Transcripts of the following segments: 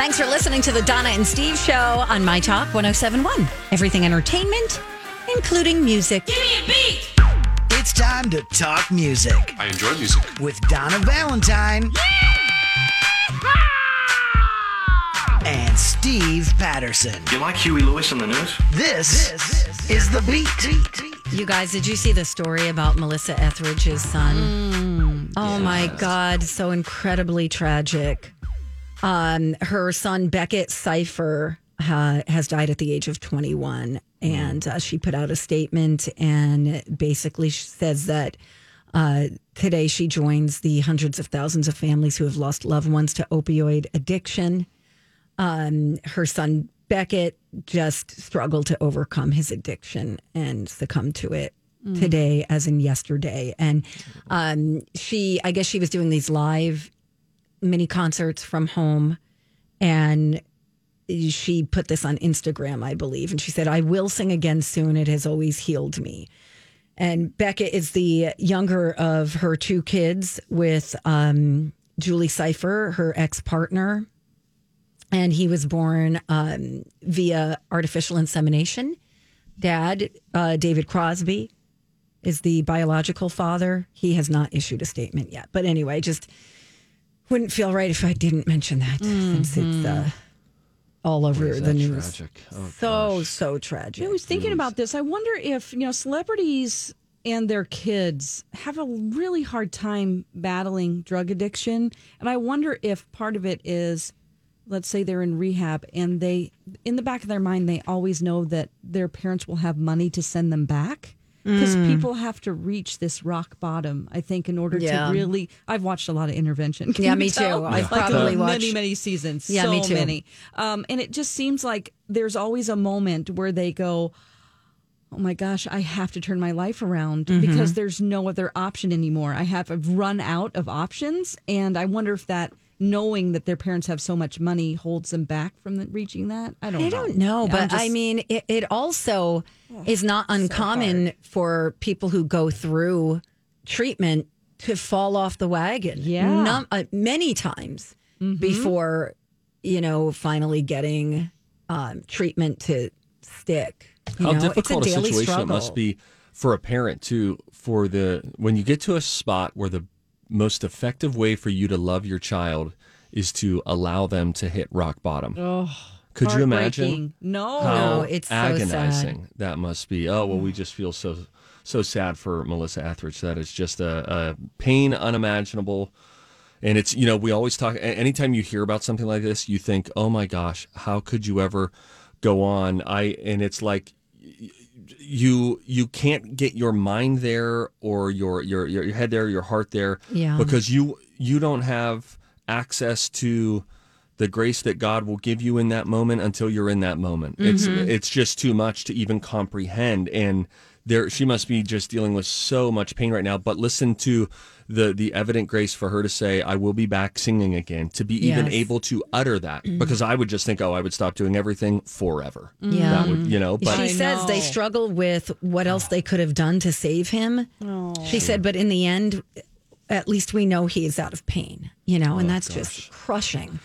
Thanks for listening to the Donna and Steve show on My Talk 1071. Everything entertainment, including music. Give me a beat. It's time to talk music I enjoy music. with Donna Valentine and Steve Patterson. You like Huey Lewis in the news? This, is the beat. You guys, did you see the story about Melissa Etheridge's son? Mm. oh my God, so incredibly tragic. Um, her son Beckett Cypher uh, has died at the age of 21, and uh, she put out a statement and basically says that uh, today she joins the hundreds of thousands of families who have lost loved ones to opioid addiction. Um, her son Beckett just struggled to overcome his addiction and succumb to it today, as in yesterday. And um, she, I guess, she was doing these live mini concerts from home, and she put this on Instagram, I believe, and she said, "I will sing again soon. It has always healed me." And Becca is the younger of her two kids with um, Julie Cypher, her ex partner. And he was born um, via artificial insemination. Dad, uh, David Crosby, is the biological father. He has not issued a statement yet. But anyway, just wouldn't feel right if I didn't mention that since it's uh, all over the news. Tragic. Oh, So, so tragic. I was thinking about this. I wonder if, you know, celebrities and their kids have a really hard time battling drug addiction. And I wonder if part of it is, let's say they're in rehab and they, in the back of their mind, they always know that their parents will have money to send them back. Because people have to reach this rock bottom, I think, in order Yeah. to really. I've watched a lot of intervention. Can Yeah, me tell? too. I've Like, probably many, watched- many seasons. Yeah, so me too. many. Um, and it just seems like there's always a moment where they go, oh my gosh, I have to turn my life around Mm-hmm. because there's no other option anymore. I have I've run out of options, and I wonder if that knowing that their parents have so much money holds them back from the, reaching that. I don't. I know. don't know, I'm but just- I mean, it, it also is not uncommon for people who go through treatment to fall off the wagon. Yeah. Num- uh, many times before, you know, finally getting um, treatment to stick. You How know, difficult it's a, a, daily situation struggle. it must be for a parent too. For the when you get to a spot where the most effective way for you to love your child is to allow them to hit rock bottom. Could you imagine No. No, it's so sad. agonizing that must be? Oh well, we just feel so so sad for Melissa Etheridge. That is just a, a pain unimaginable. And it's, you know, we always talk, anytime you hear about something like this, you think, oh my gosh, how could you ever go on? I, and it's like, you you can't get your mind there or your your your head there your heart there Yeah. because you you don't have access to the grace that God will give you in that moment until you're in that moment. It's mm-hmm. it's just too much to even comprehend and there she must be just dealing with so much pain right now but listen to the the evident grace for her to say I will be back singing again to be even able to utter that mm-hmm. because I would just think oh I would stop doing everything forever. Yeah. That would, you know, but she I says they struggle with what else they could have done to save him. She said, but in the end, at least we know he is out of pain, you know, and oh, that's just crushing.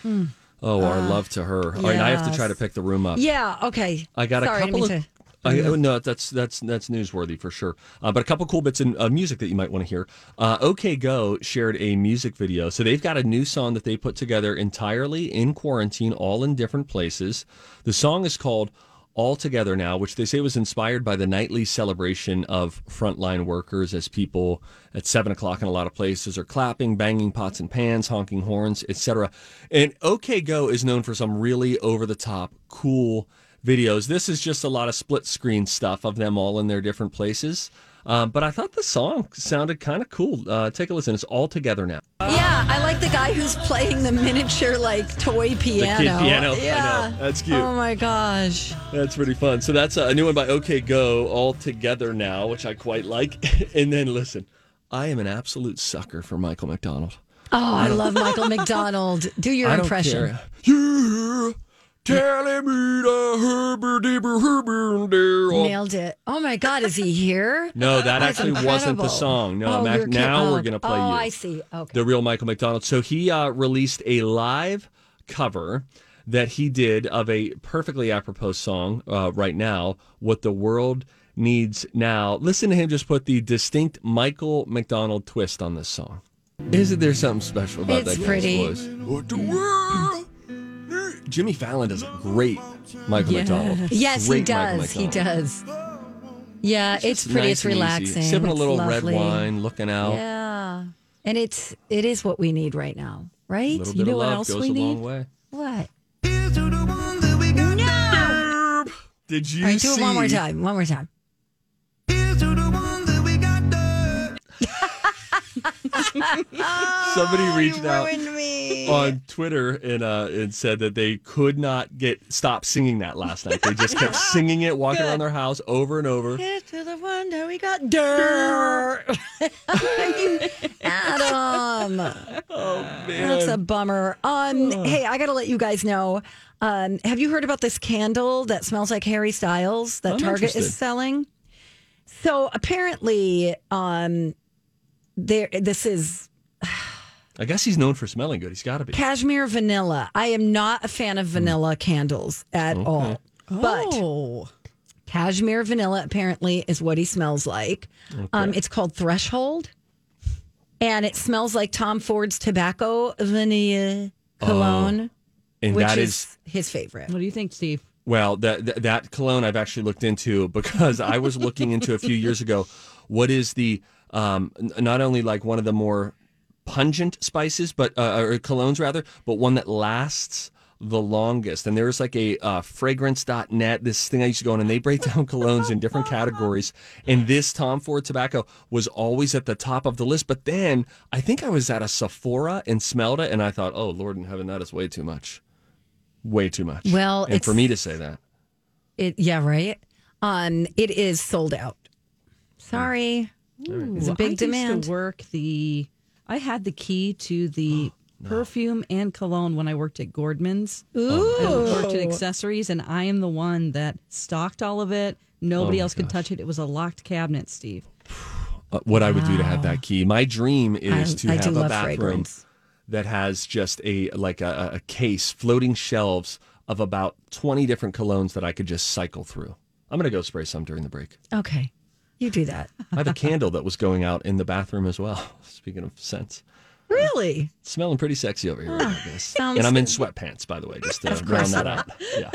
oh our uh, love to her. All right, I have to try to pick the room up. Yeah. Okay. I got a Sorry, I didn't couple of. to- I, oh, no, that's that's that's newsworthy for sure. Uh, but a couple cool bits in, of music that you might want to hear. Uh, OK Go shared a music video, so they've got a new song that they put together entirely in quarantine, all in different places. The song is called "All Together Now," which they say was inspired by the nightly celebration of frontline workers as people at seven o'clock in a lot of places are clapping, banging pots and pans, honking horns, etc. And OK Go is known for some really over the top, cool videos. This is just a lot of split screen stuff of them all in their different places. Um, but I thought the song sounded kind of cool. Uh, take a listen. It's all together now. Yeah, I like the guy who's playing the miniature like toy piano. piano. I. Yeah, That's cute. Oh my gosh. That's pretty fun. So that's a new one by OK Go, all together now, which I quite like. and then listen, I am an absolute sucker for Michael McDonald. Oh, I love Michael McDonald. Do your I impression. Yeah, telling me the herber dibber herber. Nailed it. Oh my God, is he here? No, that That's actually wasn't the song. No, Oh, I'm act- now oh, we're gonna play oh, you. I see. Okay. the real Michael McDonald. So he uh, released a live cover that he did of a perfectly apropos song uh, right now, What the World Needs Now. Listen to him just put the distinct Michael McDonald twist on this song. Isn't there something special about It's that guy's pretty. voice? What the world need- Jimmy Fallon does a great Michael Yes. McDonald. yes, he Great Michael does. He does. Yeah, it's, Just pretty. nice it's and easy. relaxing. Sipping a It's little lovely. red wine, looking out. Yeah, and it's it is what we need right now, A right? little You bit know of what love else goes we a need? long way. What? Did you All right, do it one more time. One more time. Somebody reached out me. on Twitter and uh, and said that they could not get stop singing that last night. They just kept singing it, walking around their house over and over. Get to the wonder we got dirt. Adam. Oh man! That's a bummer. Um, hey, I got to let you guys know. Um, have you heard about this candle that smells like Harry Styles that I'm Target interested. is selling? So apparently, um, there. This is I guess he's known for smelling good. He's got to be. cashmere vanilla. I am not a fan of vanilla candles at all, but oh, cashmere vanilla apparently is what he smells like. Um, it's called Threshold, and it smells like Tom Ford's tobacco vanilla cologne, And which that is, is his favorite. what do you think, Steve? well that that- that cologne I've actually looked into because I was looking into a few years ago. What is the um, n- not only like one of the more pungent spices, but uh, or colognes rather, but one that lasts the longest. And there's like a uh, fragrance.net, this thing I used to go on, and they break down colognes in different categories. And this Tom Ford tobacco was always at the top of the list. But then I think I was at a Sephora and smelled it, and I thought, oh, Lord in heaven, that is way too much. Way too much. Well, and for me to say that. It yeah, right. Um, it is sold out. Sorry, it's a big I used demand. to work the. I had the key to the perfume and cologne when I worked at Gordman's. Ooh, I worked in accessories, and I am the one that stocked all of it. Nobody Oh else could gosh. touch it. It was a locked cabinet, Steve. uh, what I would do to have that key. My dream is I- to I have a bathroom fragrance. that has just a like a, a case, floating shelves of about twenty different colognes that I could just cycle through. I'm gonna go spray some during the break. Okay, you do that. I have a candle that was going out in the bathroom as well. Speaking of scents, Really? smelling pretty sexy over here, I guess. sounds And I'm in sweatpants, by the way, just to round that out. Yeah.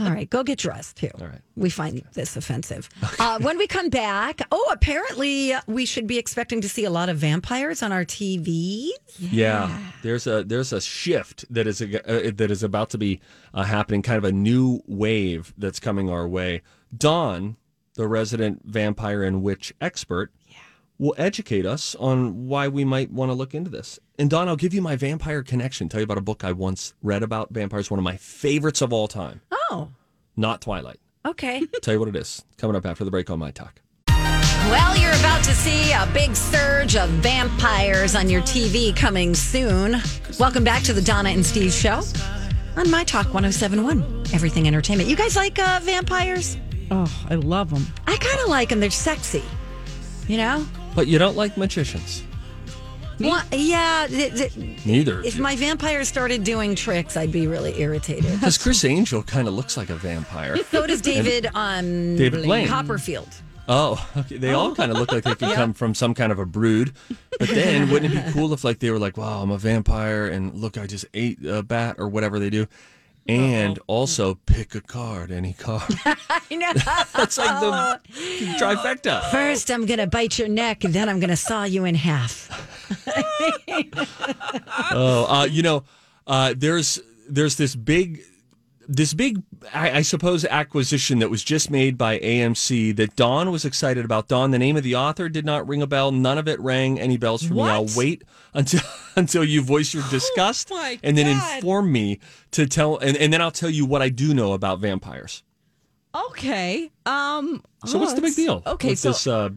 All right, go get dressed too. All right. We find this offensive. Uh, when we come back, oh, apparently we should be expecting to see a lot of vampires on our TVs. Yeah, there's a there's a shift that is a, uh, that is about to be uh, happening. Kind of a new wave that's coming our way. Dawn, the resident vampire and witch expert, yeah. will educate us on why we might want to look into this. And Dawn, I'll give you my vampire connection. Tell you about a book I once read about vampires. One of my favorites of all time. Oh, Not Twilight. okay. Tell you what it is. Coming up after the break on my talk. Well, you're about to see a big surge of vampires on your TV coming soon. Welcome back to the Donna and Steve show on My Talk 1071, Everything Entertainment. You guys like uh, vampires? Oh, I love them. I kind of like them. They're sexy. You know? But you don't like magicians. Well, yeah. th- th- Neither. if my vampire started doing tricks, I'd be really irritated. Because Criss Angel kind of looks like a vampire. So does David um, David Blaine. Copperfield. Oh, okay. They all kind of look like they could come from some kind of a brood. But then, wouldn't it be cool if, like, they were like, "Wow, I'm a vampire," and look, I just ate a bat or whatever they do, and also pick a card, any card. I know. That's like the trifecta. First, I'm going to bite your neck, and then I'm going to saw you in half. Oh, uh, you know, uh, there's there's this big this big, I, I suppose, acquisition that was just made by AMC that Dawn was excited about. Dawn, the name of the author did not ring a bell. None of it rang any bells for me. I'll wait until until you voice your disgust my and then God. inform me to tell, and, and then I'll tell you what I do know about vampires. Okay. Um. So oh, what's the big deal? Okay, with so this, uh,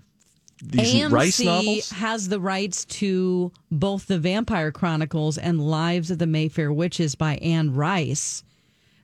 these AMC Rice novels. has the rights to both the Vampire Chronicles and Lives of the Mayfair Witches by Anne Rice.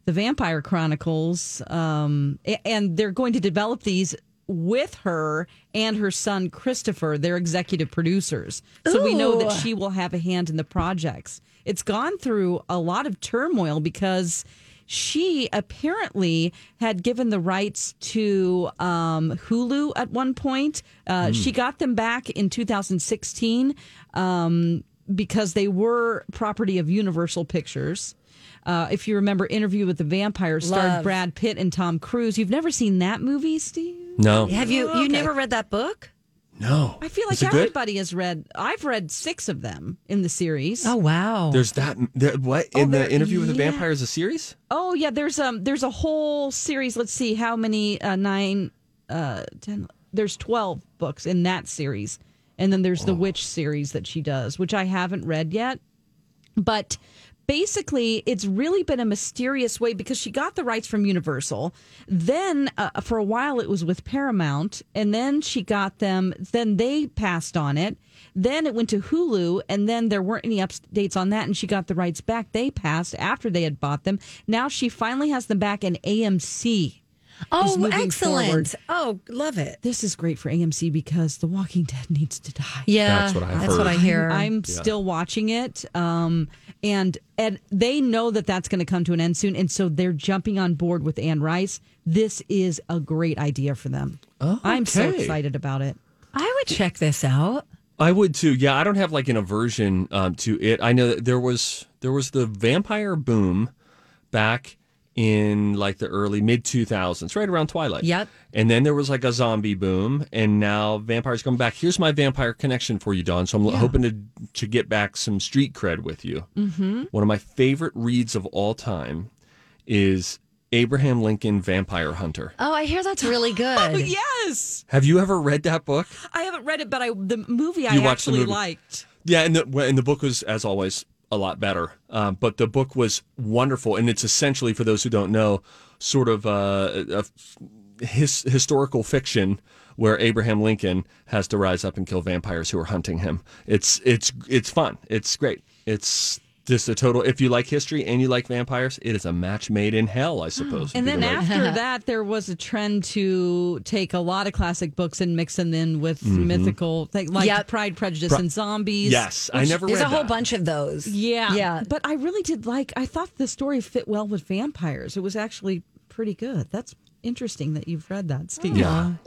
The Vampire Chronicles, um, and they're going to develop these with her and her son Christopher. They're executive producers, so we know that she will have a hand in the projects. It's gone through a lot of turmoil because she apparently had given the rights to um, Hulu at one point. Uh, She got them back in 2016 um, because they were property of Universal Pictures. Uh, if you remember, Interview with the Vampire starred Love. Brad Pitt and Tom Cruise. You've never seen that movie, Steve? No, Have you you never read that book? no. I feel like Is it good? everybody has read. I've read six of them in the series. Oh wow. There's that. There, what in there- the interview with the vampire is a series? Oh yeah, there's um there's a whole series. Let's see how many uh, nine, uh, ten. There's twelve books in that series, and then there's the witch series that she does, which I haven't read yet. But basically, it's really been a mysterious way because she got the rights from Universal. Then uh, for a while, it was with Paramount, and then she got them. Then they passed on it. Then it went to Hulu, and then there weren't any updates on that, and she got the rights back. They passed after they had bought them. Now she finally has them back in AMC. oh, excellent. forward. Oh, love it. This is great for AMC because The Walking Dead needs to die. Yeah, That's what I've That's what. I hear. I'm still watching it, um, and and they know that that's going to come to an end soon, and so they're jumping on board with Anne Rice. This is a great idea for them. I'm so excited about it. I would check this out. I would too. Yeah, I don't have like an aversion um, to it. I know that there was there was the vampire boom back in like the early mid 2000s, right around Twilight. Yep. And then there was like a zombie boom, and now vampires come back. Here's my vampire connection for you, Don. So I'm hoping to to get back some street cred with you. Mm-hmm. One of my favorite reads of all time is Abraham Lincoln Vampire Hunter. Oh, I hear that's really good. Yes, Have you ever read that book? I haven't read it, but I the movie I You watched the actually movie. liked. Yeah, and the and the book was as always a lot better. Um, but the book was wonderful, and it's essentially for those who don't know, sort of uh, a his, historical fiction where Abraham Lincoln has to rise up and kill vampires who are hunting him. It's it's it's fun. It's great. It's just a total. If you like history and you like vampires, it is a match made in hell, I suppose. And then the right- after that, there was a trend to take a lot of classic books and mix them in with mm-hmm. mythical things like Yep. Pride, Prejudice, and Zombies. yes, I never There's read a whole that. bunch of those. Yeah. Yeah. But I really did like I thought the story fit well with vampires. It was actually pretty good. That's interesting that you've read that, Steve. Yeah.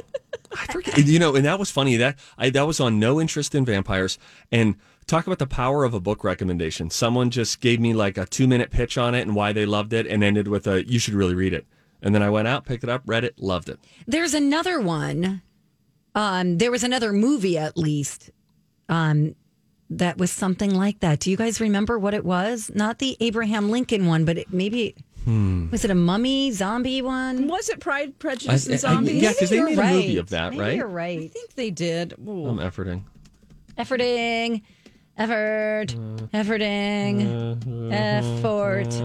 I forget. You know, and that was funny. That I that was on no interest in vampires. And talk about the power of a book recommendation. Someone just gave me like a two minute pitch on it and why they loved it, and ended with a "you should really read it." And then I went out, picked it up, read it, loved it. There's another one. Um, there was another movie, at least, um, that was something like that. Do you guys remember what it was? Not the Abraham Lincoln one, but it, maybe was it a mummy zombie one? Was it Pride, Prejudice, I- and Zombies? yeah, 'cause they You're made a movie of that, Maybe right? You're right. I think they did. Ooh. I'm efforting. Efforting, effort, efforting, efforting.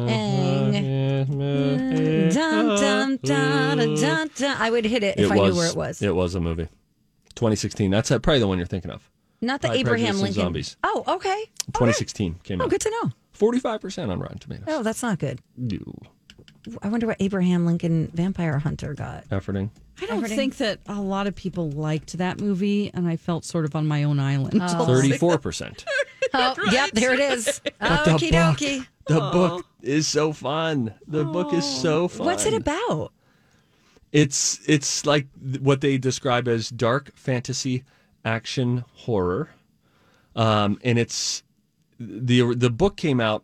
Dun, dun, dun, dun, dun, dun. I would hit it if I knew where it was. It was a movie. 2016. That's uh, probably the one you're thinking of. Not the Pride, Abraham Prejudice, and Lincoln. Zombies. Oh, okay. 2016 came Oh, out. good to know. 45% on Rotten Tomatoes. Oh, that's not good. You I wonder what Abraham Lincoln Vampire Hunter got. efforting. I don't Efforting. think that a lot of people liked that movie, and I felt sort of on my own island. 34%. Oh, yep, there it is. But the Okie book, dokie. the book is so fun. The book is so fun. What's it about? It's it's like what they describe as dark fantasy action horror, um, and it's the the book came out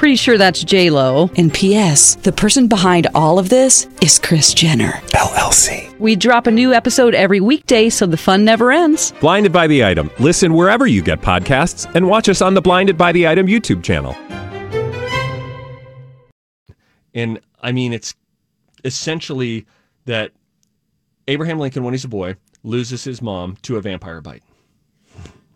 Pretty sure that's J Lo. And P.S. The person behind all of this is Kris Jenner. LLC. We drop a new episode every weekday, so the fun never ends. Blinded by the item. Listen wherever you get podcasts, and watch us on the Blinded by the Item YouTube channel. And I mean, it's essentially that Abraham Lincoln, when he's a boy, loses his mom to a vampire bite.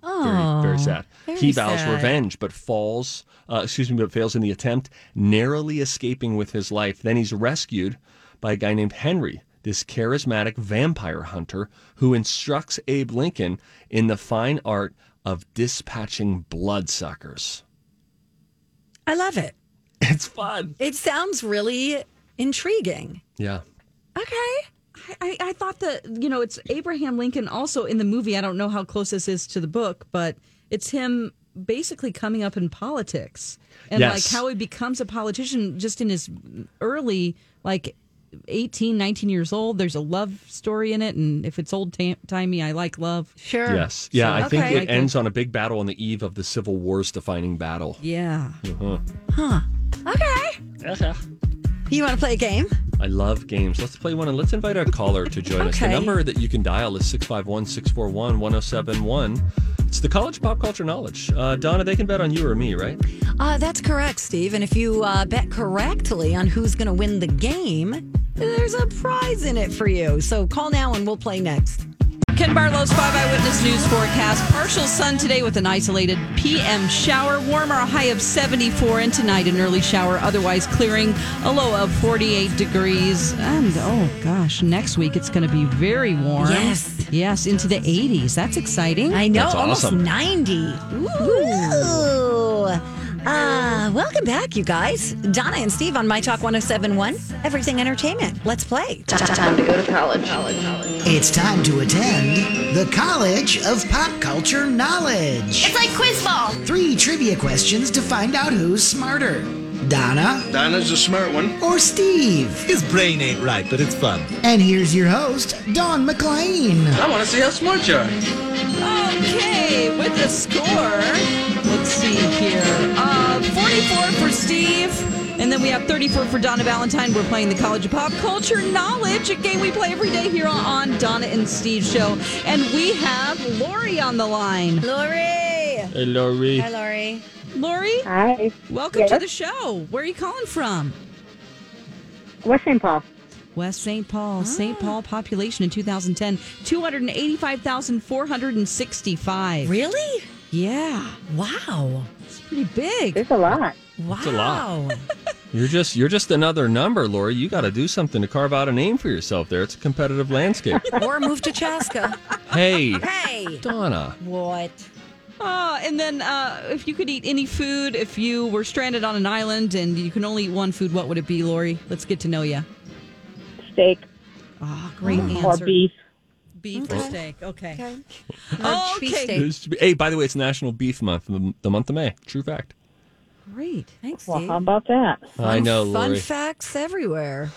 Very, very sad. he vows sad. revenge, but falls, uh, excuse me, but fails in the attempt, narrowly escaping with his life. Then he's rescued by a guy named Henry, this charismatic vampire hunter who instructs Abe Lincoln in the fine art of dispatching bloodsuckers. I love it. It's fun. It sounds really intriguing. Yeah. Okay. I, I, I thought that, you know, it's Abraham Lincoln also in the movie. I don't know how close this is to the book, but it's him basically coming up in politics and Yes. like how he becomes a politician just in his early, like 18, 19 years old. There's a love story in it. And if it's old tam- timey, I like love. Sure. Yes. Yeah, So- I think Okay. it ends on a big battle on the eve of the Civil War's defining battle. Yeah. Uh-huh. Huh. Okay. You want to play a game? I love games. Let's play one and let's invite our caller to join us. The number that you can dial is 651 641 1071. It's the college pop culture knowledge. Uh, Donna, they can bet on you or me, right? Uh, that's correct, Steve. And if you uh, bet correctly on who's going to win the game, there's a prize in it for you. So call now and we'll play next. Ken Barlow's 5 Eyewitness News forecast. Partial sun today with an isolated PM shower. Warmer, a high of 74. And tonight, an early shower, otherwise clearing, a low of 48 degrees. And oh gosh, next week it's going to be very warm. Yes. Yes, into the 80s. That's exciting. I know, That's almost awesome. 90. Ooh. Uh, welcome back, you guys. Donna and Steve on My Talk 1071, Everything Entertainment. Let's play. Time to go to college. It's time to attend the College of Pop Culture Knowledge. It's like quiz ball. Three trivia questions to find out who's smarter Donna Donna's a smart one. or Steve. His brain ain't right, but it's fun. And here's your host, Don McLean. I want to see how smart you are. Okay, with the score, let's see here. Uh, 44 for Steve. And then we have 34 for Donna Valentine. We're playing the College of Pop Culture Knowledge, a game we play every day here on Donna and Steve Show. And we have Lori on the line. Lori. Hey, Laurie. Hi, Lori. Lori, Hi. welcome to the show. Where are you calling from? West St. Paul. West St. Paul. St. Paul population in 2010, 285,465. Really? Yeah, Wow. it's pretty big. It's a lot. Wow. It's a lot. You're just you're just another number, Lori. You got to do something to carve out a name for yourself. There, it's a competitive landscape. or move to Chaska. hey, Hey. Donna. What? Uh, and then uh, if you could eat any food, if you were stranded on an island and you can only eat one food, what would it be, Lori? Let's get to know you. Steak Ah, great or answer. beef. Beef or steak. Okay. Okay. Oh, okay. steak. There's to be- Hey, by the way, it's National Beef Month, the the month of May. True fact. Great. Thanks, Well, Steve. how about that? I know, Fun facts everywhere.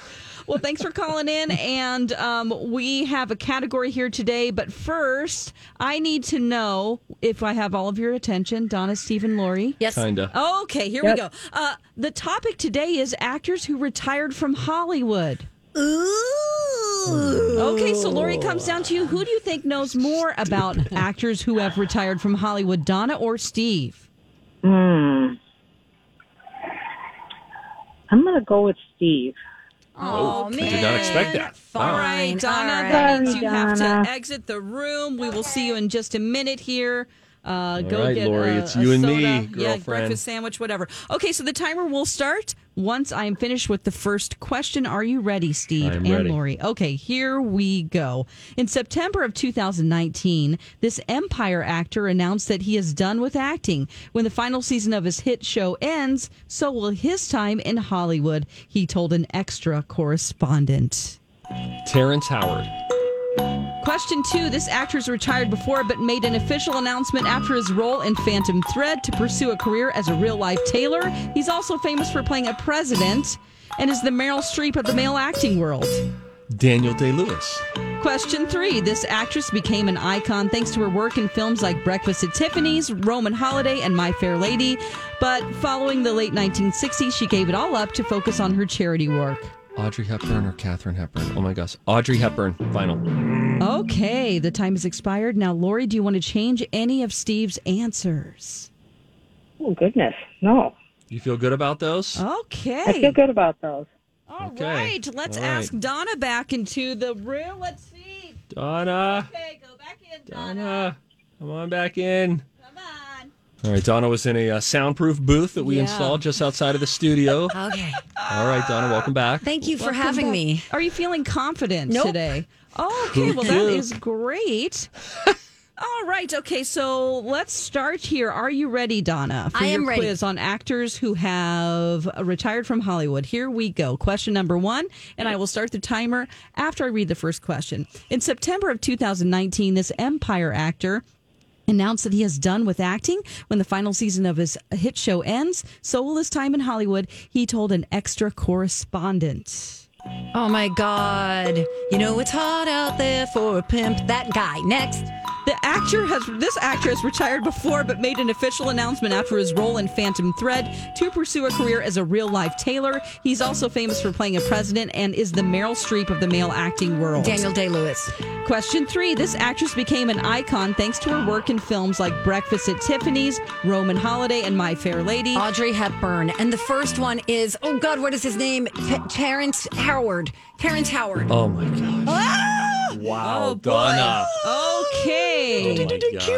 Well, thanks for calling in. And um, we have a category here today. But first, I need to know if I have all of your attention. Donna, Stephen, Lori. Yes. Kinda. Okay, here we go. Uh, the topic today is actors who retired from Hollywood. Ooh. Okay, so Lori comes down to you. Who do you think knows more about actors who have retired from Hollywood, Donna or Steve? Hmm. I'm going to go with Steve. Oh, I did not expect that. All Wow. right, Donna, all right. that means Sorry, you have to exit the room. We will see you in just a minute here. Uh, go right, get Lori, a, it's a you and soda. me, Yeah, breakfast sandwich, whatever. Okay, so the timer will start once I am finished with the first question. Are you ready, Steve I'm and ready. Lori? Okay, here we go. In September of 2019, this Empire actor announced that he is done with acting. When the final season of his hit show ends, so will his time in Hollywood, he told an extra correspondent. Terrence Howard. Question two This actor's retired before, but made an official announcement after his role in Phantom Thread to pursue a career as a real life tailor. He's also famous for playing a president and is the Meryl Streep of the male acting world. Daniel Day Lewis. Question Question three. This actress became an icon thanks to her work in films like Breakfast at Tiffany's, Roman Holiday, and My Fair Lady. But following the late 1960s, she gave it all up to focus on her charity work. Audrey Hepburn or Katherine Hepburn? Oh my gosh. Audrey Hepburn, final. Okay, the time has expired. Now, Lori, do you want to change any of Steve's answers? Oh, goodness. No. You feel good about those? Okay. I feel good about those. All Okay. right, let's All right. ask Donna back into the room. Let's see. Donna. Okay, go back in, Donna. Donna. Come on back in. Come on. All right, Donna was in a uh, soundproof booth that we Yeah. installed just outside of the studio. Okay. All right, Donna, welcome back. Thank you for Welcome having back. me. Are you feeling confident Nope. today? Okay. Well, that is great. All right. Okay. So let's start here. Are you ready, Donna, for I am your ready. quiz on actors who have retired from Hollywood? Here we go. Question number one, and I will start the timer after I read the first question. In September of 2019, this Empire actor announced that he is done with acting when the final season of his hit show ends. So will his time in Hollywood, he told an extra correspondent. Oh my God. You know it's hot out there for a pimp. That guy. Next. The actor has this actor has retired before, but made an official announcement after his role in Phantom Thread to pursue a career as a real life tailor. He's also famous for playing a president and is the Meryl Streep of the male acting world. Daniel Day Lewis. Question three: This actress became an icon thanks to her work in films like Breakfast at Tiffany's, Roman Holiday, and My Fair Lady. Audrey Hepburn. And the first one is, oh God, what is his name? T- Terrence Howard. Terrence Howard. Oh my God. Ah! Wow, Donna. Okay. Oh my gosh.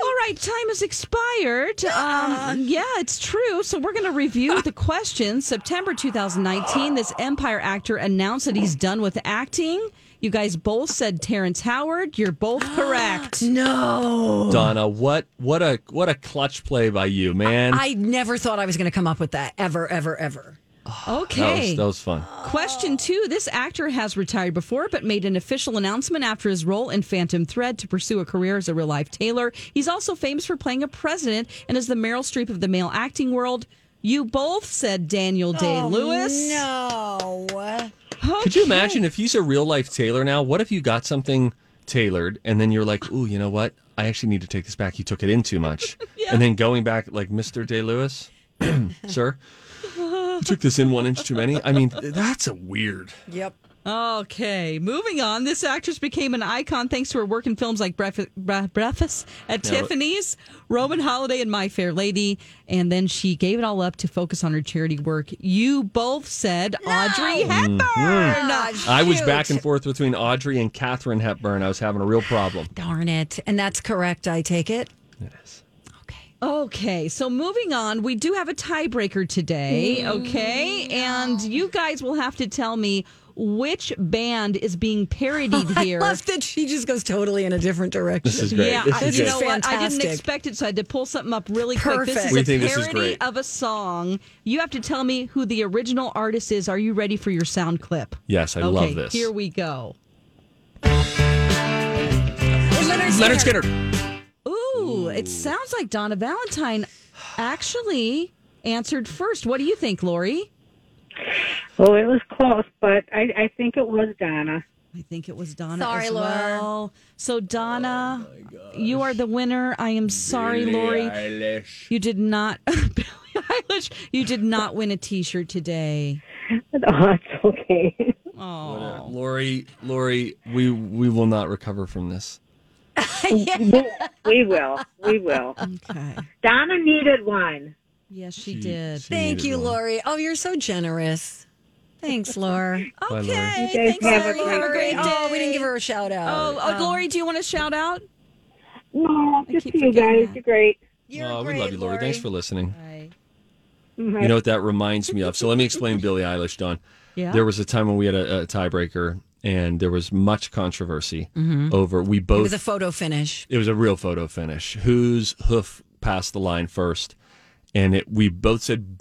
All right, time has expired. Um, yeah, it's true. So we're going to review the questions. September 2019, this Empire actor announced that he's done with acting. You guys both said Terrence Howard. You're both correct. No. Donna, what what a what a clutch play by you, man. I never thought I was going to come up with that ever, ever, ever. That Okay. was that was fun. Question two This actor has retired before, but made an official announcement after his role in Phantom Thread to pursue a career as a real life tailor. He's also famous for playing a president and is the Meryl Streep of the male acting world. You both said Daniel oh, Day Lewis. No. Could you imagine if he's a real life tailor now? What if you got something tailored and then you're like, ooh, you know what? I actually need to take this back. You took it in too much. yeah. And then going back like Mr. Day Lewis, sir, you took this in one inch too many. I mean, that's a weird. Yep. Okay, moving on. This actress became an icon thanks to her work in films like Breakfast, Breakfast at Yeah. Tiffany's, Roman Holiday, and My Fair Lady. And then she gave it all up to focus on her charity work. You both said Audrey mm-hmm. Hepburn. I was back and forth between Audrey and Katherine Hepburn. I was having a real problem. Darn it. And that's correct, I take it. It is. Okay, so moving on, we do have a tiebreaker today, mm. okay? And you guys will have to tell me which band is being parodied here. I love that she just goes totally in a different direction. This is great. Yeah, This I, is you great. know what? I didn't expect it, so I had to pull something up really quick. This is We a think this is parody great. of a song. You have to tell me who the original artist is. Are you ready for your sound clip? Yes, I okay, love this. Here we go. Lynyrd Skynyrd. Ooh, it sounds like Donna Valentine actually answered first. What do you think, Lori? Oh, it was close, but I, I think it was Donna. I think it was Donna Sorry, as Laura. well. So Donna, oh, you are the winner. I am sorry, Lori. You did not Billie Eilish. You did not win a T-shirt today. Oh, it's okay. Oh, Lori, Lori, we we will not recover from this. we will. We will. okay. Donna needed one. Yes, she, She- did. she Thank you, one. Lori. Oh, you're so generous. Thanks, Laura. Bye, Lori. Okay. You guys Thanks, have a Lori. Have a great great day. day. Oh, we didn't give her a shout out. Oh, oh, oh. Lori, do you want to shout out? No, just to you guys. That. You're great. You're oh, we love you, Lori. Thanks for listening. Right. You know what that reminds me of? So let me explain Billie Eilish, Don. Yeah. There was a time when we had a, a tiebreaker, and there was much controversy mm-hmm. over. We both. It was a photo finish. it was a real photo finish. Whose hoof passed the line first? And it, we both said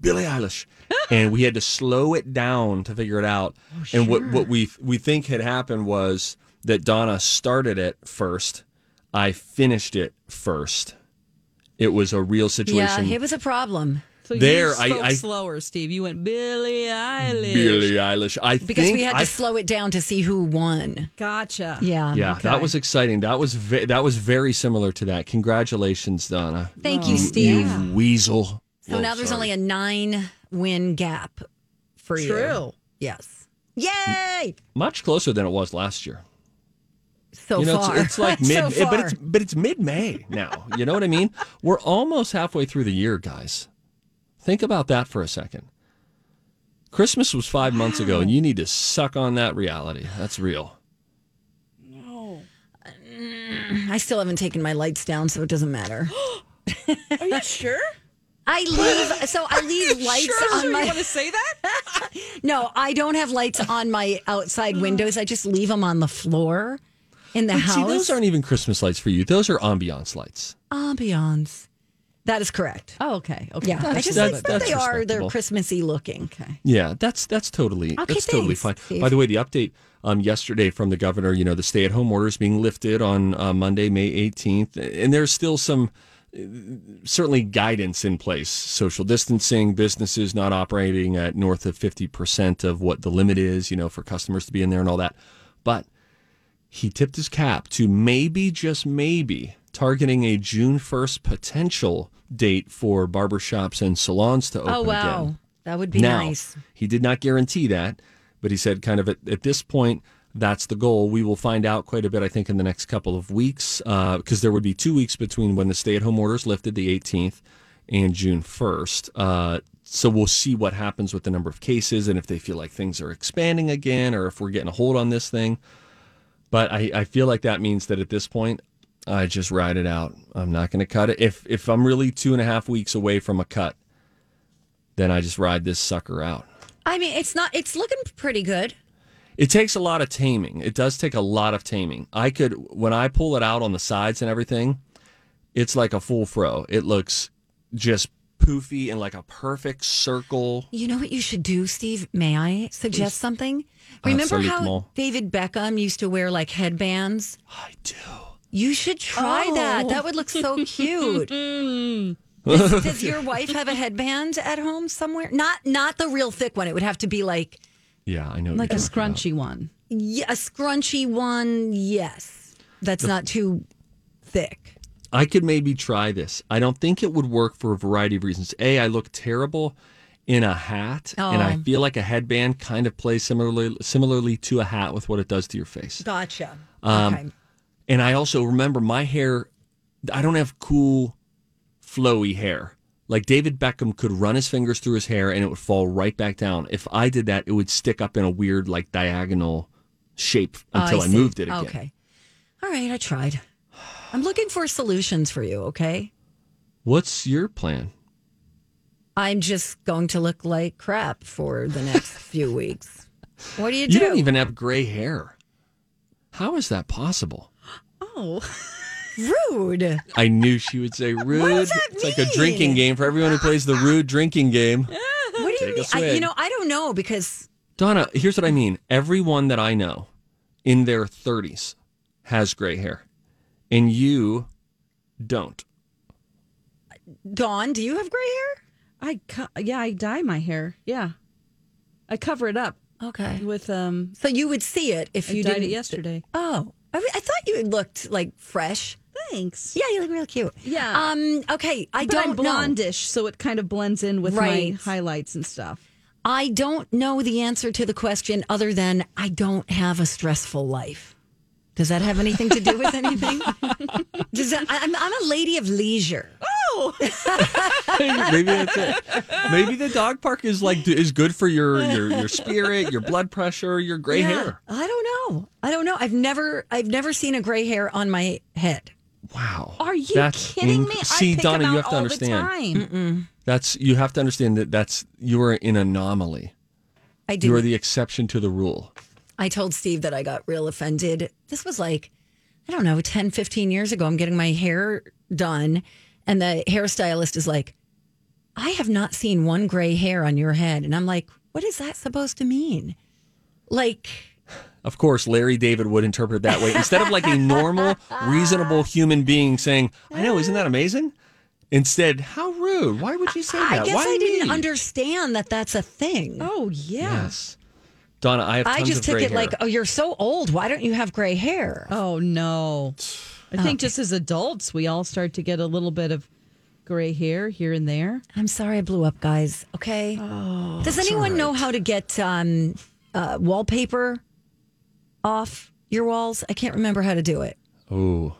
Billie Eilish, and we had to slow it down to figure it out. Oh, and what what we we think had happened was that Donna started it first. I finished it first. It was a real situation. Yeah, it was a problem. So there, you spoke I, I slower, Steve. You went Billie Eilish. Billie Eilish. I Because think we had to I- slow it down to see who won. Gotcha. Yeah. Yeah, Okay. that was exciting. That was ve- that was very similar to that. Congratulations, Donna. Thank oh. you, You- Steve. You weasel. So Oh, now there's sorry. only a nine win gap for you. True. Yes. Yay! much closer than it was last year. So you know, far. It's, it's like So mid, but it's but it's mid May now. You know what I mean? We're almost halfway through the year, guys. Think about that for a second. Christmas was five months ago, and you need to suck on that reality. That's real. No. I still haven't taken my lights down, so it doesn't matter. Are you sure? I leave, so I leave lights sure, on sure my. you want to say that? No, I don't have lights on my outside windows. I just leave them on the floor in the But house. see, those aren't even Christmas lights for you. Those are ambiance lights. ambiance. That is correct. Oh, okay. Okay. Yeah, I That's- just that's- like that that's they are. They're. Christmassy looking. Okay. Yeah, that's that's totally Okay, that's totally fine. Steve. By the way, the update um, yesterday from the governor, you know, the stay-at-home orders being lifted on uh, Monday, May 18th, and there's still some uh, certainly guidance in place. Social distancing, businesses not operating at north of 50% of what the limit is, you know, for customers to be in there and all that. But he tipped his cap to maybe, just maybe, targeting a June 1st potential date for barbershops and salons to open Oh wow, again. that would be now, nice. he did not guarantee that, but he said kind of at, at this point, that's the goal. We will find out quite a bit, I think, in the next couple of weeks, because there would be two weeks between when the stay at home orders lifted, the 18th, and June 1st. Uh, so we'll see what happens with the number of cases and if they feel like things are expanding again or if we're getting a hold on this thing. But I, I feel like that means that at this point, I just ride it out. I'm not going to cut it. If if I'm really two and a half weeks away from a cut, then I just ride this sucker out. I mean, it's not. It's looking pretty good. It takes a lot of taming. It does take a lot of taming. I could when I pull it out on the sides and everything, it's like a full fro. It looks just poofy and like a perfect circle. You know what you should do, Steve? May I suggest something? Remember how Absolument. David Beckham used to wear like headbands? I do. You should try that. Oh. That would look so cute. does, does your wife have a headband at home somewhere? Not not the real thick one. It would have to be like Yeah, I know. Like a you're about. scrunchy one. yeah, a scrunchy one. Yes, that's not too thick. I could maybe try this. I don't think it would work for a variety of reasons. A, I look terrible in a hat, and I Oh. feel like a headband kind of plays similarly similarly to a hat with what it does to your face. Gotcha. Um, okay. And I also remember my hair, I don't have cool, flowy hair. Like David Beckham could run his fingers through his hair and it would fall right back down. If I did that, it would stick up in a weird, like diagonal shape oh, until I, see. moved it again. Okay. All right, I tried. I'm looking for solutions for you, okay? What's your plan? I'm just going to look like crap for the next few weeks. What do you do? You don't even have gray hair. How is that possible? Oh. Rude. I knew she would say rude. does that it's like a drinking game for everyone who plays the rude drinking game. What do you Take a mean? I, you know, I don't know because Donna, here's what I mean. Everyone that I know in their 30s has gray hair, and you don't. Dawn, do you have gray hair? I co- yeah, I dye my hair. Yeah. I cover it up Okay. with um So you would see it if I you dyed did it yesterday. Oh, I, I thought you looked like fresh. Thanks. Yeah, you look real cute. Yeah. Um. Okay. I but don't I'm know. blondish, so it kind of blends in with Right. my highlights and stuff. I don't know the answer to the question other than I don't have a stressful life. Does that have anything to do with anything? Does that, I'm, I'm a lady of leisure. Maybe that's it. Maybe the dog park is like is good for your your your spirit, your blood pressure, your gray Yeah, hair. I don't know. I don't know. I've never I've never seen a gray hair on my head. Wow. are you That's kidding inc- me? See, I pick Donna, you have to understand. That's you have to understand that that's you are an anomaly. I do. You are the exception to the rule. I told Steve that I got real offended. This was like, I don't know, 10, 15 years ago. I'm getting my hair done, and the hairstylist is like, I have not seen one gray hair on your head. And I'm like, what is that supposed to mean? Like, Of course, Larry David would interpret it that way. Instead of like a normal, reasonable human being saying, I know, isn't that amazing? Instead, how rude. Why would you say that? I guess Why I didn't me? understand that that's a thing. Oh yeah. Yes. Donna, I have tons I just of took gray it like, oh, you're so old. Why don't you have gray hair? Oh no. I think just as adults, we all start to get a little bit of gray hair here and there. I'm sorry I blew up, guys. Okay. Oh, Does anyone know how to get um, uh, wallpaper off your walls? I can't remember how to do it. Oh,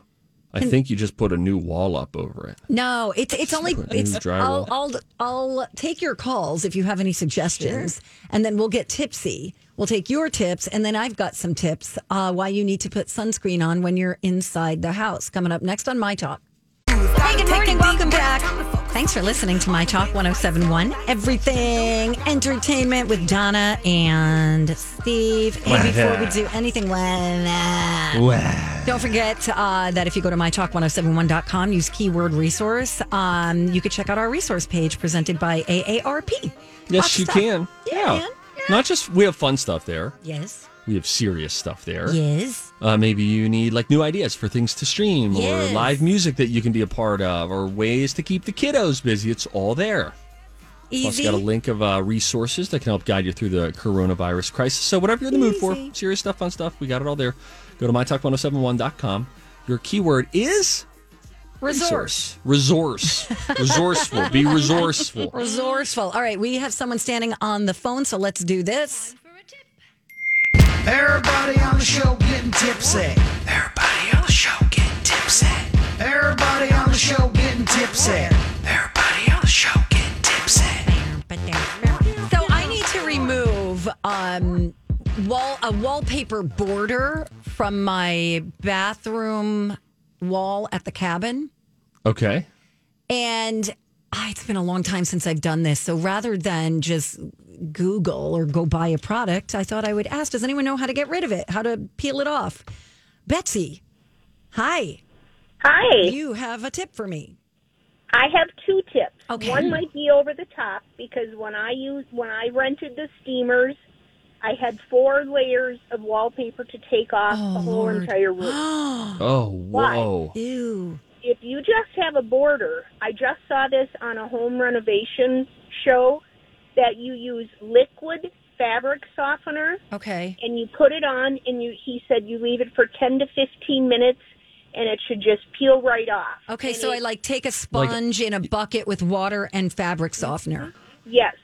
I think you just put a new wall up over it. No, it's it's only it's. I'll. I'll I'll take your calls if you have any suggestions, and then we'll get tipsy. We'll take your tips, and then I've got some tips uh, why you need to put sunscreen on when you're inside the house. Coming up next on My Talk. Hey, good morning. Welcome back. Thanks for listening to My Talk 1071. Everything entertainment with Donna and Steve. Hey, before we do anything, well, don't forget uh, that if you go to mytalk1071.com, use keyword resource, um, you could check out our resource page presented by AARP. Yes, you can. Yeah, Yeah. Not just we have fun stuff there. Yes. We have serious stuff there. Yes. Uh, maybe you need like new ideas for things to stream Yes. or live music that you can be a part of or ways to keep the kiddos busy. It's all there. Plus, Easy. got a link of uh, resources that can help guide you through the coronavirus crisis. So, whatever you're in the mood for, serious stuff, fun stuff, we got it all there. Go to mytalk1071.com. Your keyword is Resource. Resource. Resourceful. Be resourceful. Resourceful. All right, we have someone standing on the phone, so let's do this. Everybody on the show getting tipsy. Everybody on the show getting tipsy. Everybody on the show getting tipsy. Everybody on the show getting tipsy. So I need to remove um, wall a wallpaper border from my bathroom wall at the cabin, Okay. and Ah, it's been a long time since I've done this. So rather than just Google or go buy a product, I thought I would ask: Does anyone know how to get rid of it? How to peel it off? Betsy, hi. Hi. You have a tip for me. I have two tips. Okay. One might be over the top because when I used when I rented the steamers, I had four layers of wallpaper to take off the whole oh, entire room. Oh, whoa. Ew. If you just have a border, I just saw this on a home renovation show that you use liquid fabric softener Okay. and you put it on and you he said you leave it for 10 to 15 minutes and it should just peel right off. Okay, And so it- I like take a sponge in a bucket with water and fabric softener. Yes.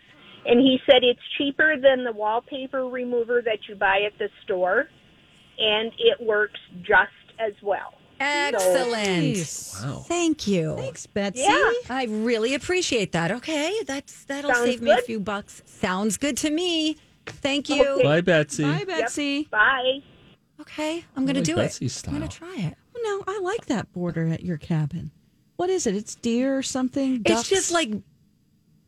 And he said it's cheaper than the wallpaper remover that you buy at the store, and it works just as well. Excellent. Wow. Thank you. Thanks, Betsy. Yeah. I really appreciate that. Okay, that's that'll Sounds save me a good. few bucks. Sounds good to me. Thank you. Bye, Betsy. Bye, Betsy. Bye. Okay, I'm gonna like do Betsy it. I'm gonna style. try it. No, I like that border at your cabin. What is it? It's deer or something? It's Ducks? just like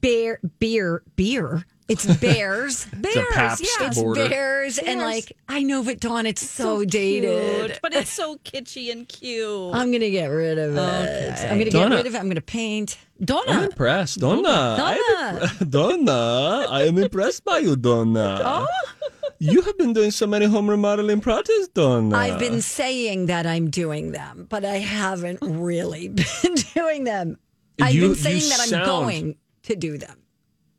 bear, beer, beer. It's bears. bears. Pabst yeah, it's border. bears, and like I know, but Dawn, it's so, dated. cute, but it's so kitschy and cute. I'm gonna get rid of it. Okay. I'm gonna Donna. get rid of it. I'm gonna paint. Donna, I'm Donna. impressed. Donna. Oh, I am, Donna. I am impressed by you, Donna. Oh. You have been doing so many home remodeling projects, Donna. I've been saying that I'm doing them, but I haven't really been doing them. I've You- been saying that I'm going to do them.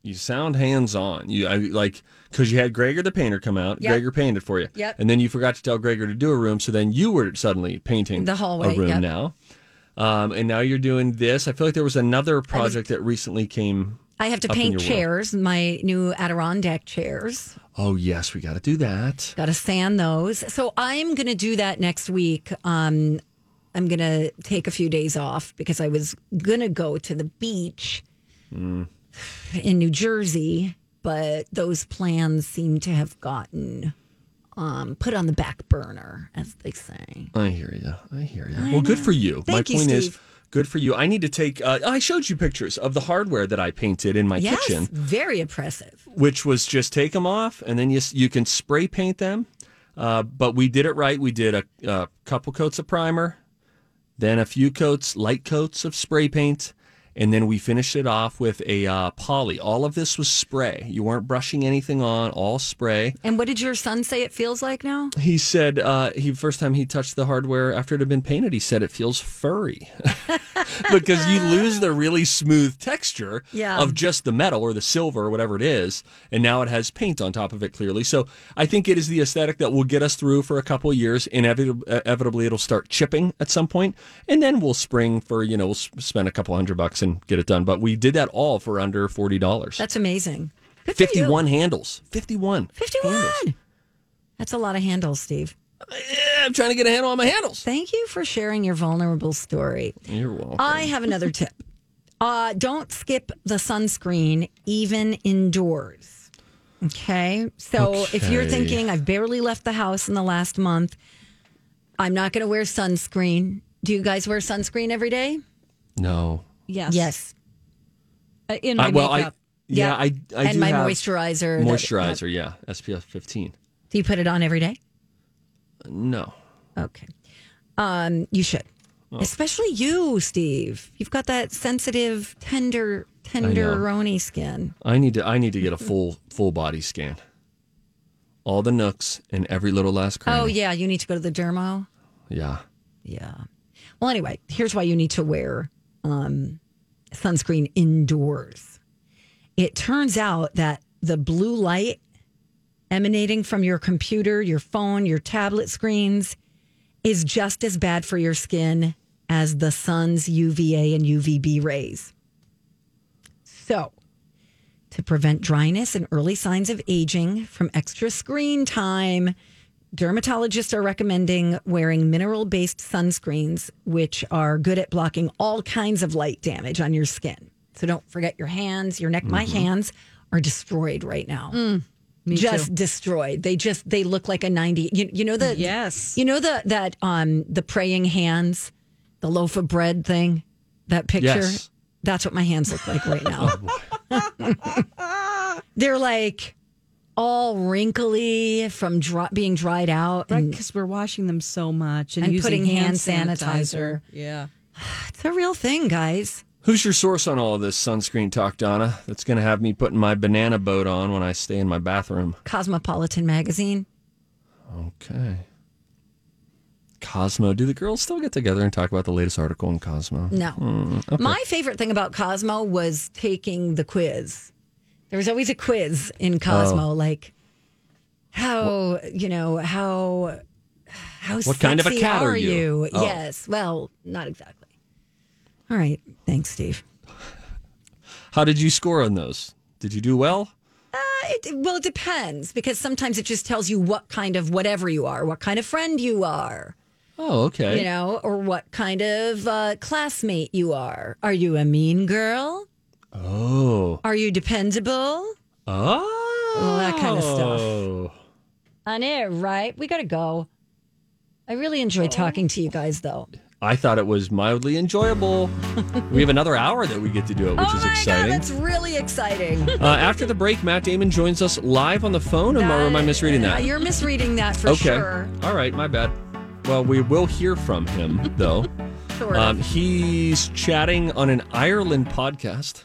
You sound hands on. You I, like because you had Gregor the painter come out. Yep. Gregor painted for you. Yep. And then you forgot to tell Gregor to do a room, so then you were suddenly painting The hallway, a room yep. now. Um, and now you're doing this. I feel like there was another project that recently came. I have to paint your world. chairs, my new Adirondack chairs. Oh yes, we got to do that. Got to sand those. So I'm going to do that next week. Um, I'm going to take a few days off because I was going to go to the beach Mm. In New Jersey, but those plans seem to have gotten um, put on the back burner, as they say. I hear you. I hear you. Well, good for you. My you, point is, good for you. I need to take. Uh, I showed you pictures of the hardware that I painted in my yes, kitchen. very impressive. which was just take them off and then you you can spray paint them. Uh, but we did it right. We did a, a couple coats of primer, then a few coats, light coats of spray paint, And then we finished it off with a uh, poly. All of this was spray. You weren't brushing anything on, all spray. And what did your son say it feels like now? He said uh, he first time he touched the hardware after it had been painted, he said it feels furry because you lose the really smooth texture Yeah. of just the metal or the silver or whatever it is, and now it has paint on top of it clearly. So I think it is the aesthetic that will get us through for a couple of years. Inevitably, inevitably it'll start chipping at some point, and then we'll spring for you know we'll spend a couple hundred bucks and get it done. But we did that all for under forty dollars. That's amazing. Good. Fifty-one handles. Fifty-one. 51. That's a lot of handles, Steve. I'm trying to get a handle on my handles. Thank you for sharing your vulnerable story. You're welcome. I have another tip. Uh, don't skip the sunscreen, even indoors. Okay. So if you're thinking, I've barely left the house in the last month, I'm not going to wear sunscreen. Do you guys wear sunscreen every day? no. Yes. Yes. Uh, in my I, well, makeup. I yeah, Yeah. I I And do my have moisturizer that- Moisturizer, yeah, SPF 15. Do you put it on every day? No, Okay. Um, you should. Oh. Especially you, Steve. You've got that sensitive, tender, tenderoni skin. I need to I need to get a full full body scan. All the nooks and every little last cranny. Oh, yeah. You need to go to the dermo. yeah. Yeah. Well, anyway, here's why you need to wear um, sunscreen indoors. It turns out that the blue light emanating from your computer, your phone, your tablet screens is just as bad for your skin as the sun's UVA and UVB rays. So, to prevent dryness and early signs of aging from extra screen time, dermatologists are recommending wearing mineral based sunscreens, which are good at blocking all kinds of light damage on your skin. So don't forget your hands, your neck. My hands are destroyed right now. Mm, just too. destroyed. They just they look like a 90. You, you know the Yes. You know the that um the praying hands, the loaf of bread thing, that picture? Yes. That's what my hands look like right now. They're like all wrinkly from dry, being dried out. Right, because we're washing them so much and, And using putting hand hand sanitizer. Yeah. it's a real thing, guys. Who's your source on all of this sunscreen talk, Donna? That's going to have me putting my banana boat on when I stay in my bathroom. Cosmopolitan magazine. Okay. Cosmo. Do the girls still get together and talk about the latest article in Cosmo? No. Hmm, okay. My favorite thing about Cosmo was taking the quiz. There was always a quiz in Cosmo, Oh. like how you know how how What kind of a cat are you? Oh. Yes, well, not exactly. All right, thanks, Steve. How did you score on those? Did you do well? Uh, it, well, it depends because sometimes it just tells you what kind of whatever you are, what kind of friend you are. Oh, okay. You know, or what kind of uh, classmate you are. Are you a mean girl? Oh. Are you dependable? Oh. All that kind of stuff. On it, right? We got to go. I really enjoy talking to you guys, though. I thought it was mildly enjoyable. we have another hour that we get to do it, which oh is my exciting. God, that's really exciting. uh, after the break, Matt Damon joins us live on the phone, or am I misreading Uh, that? you're misreading that for okay. sure. All right, my bad. Well, we will hear from him, though. Sort of. Um, he's chatting on an Ireland podcast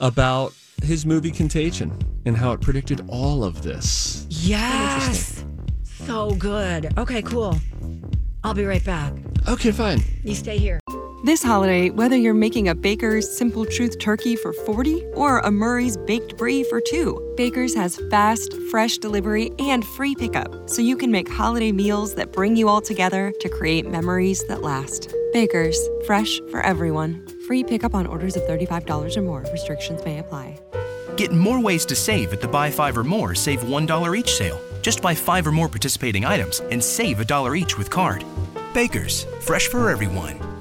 about his movie Contagion and how it predicted all of this. yes. So good. Okay, cool. I'll be right back. Okay, fine. You stay here. This holiday, whether you're making a Baker's Simple Truth turkey for 40 or a Murray's Baked Brie for two, Baker's has fast, fresh delivery and free pickup, so you can make holiday meals that bring you all together to create memories that last. Baker's, fresh for everyone. Free pickup on orders of $35 or more. Restrictions may apply. Get more ways to save at the Buy Five or More Save $1 each sale. Just buy five or more participating items and save a dollar each with card. Baker's, fresh for everyone.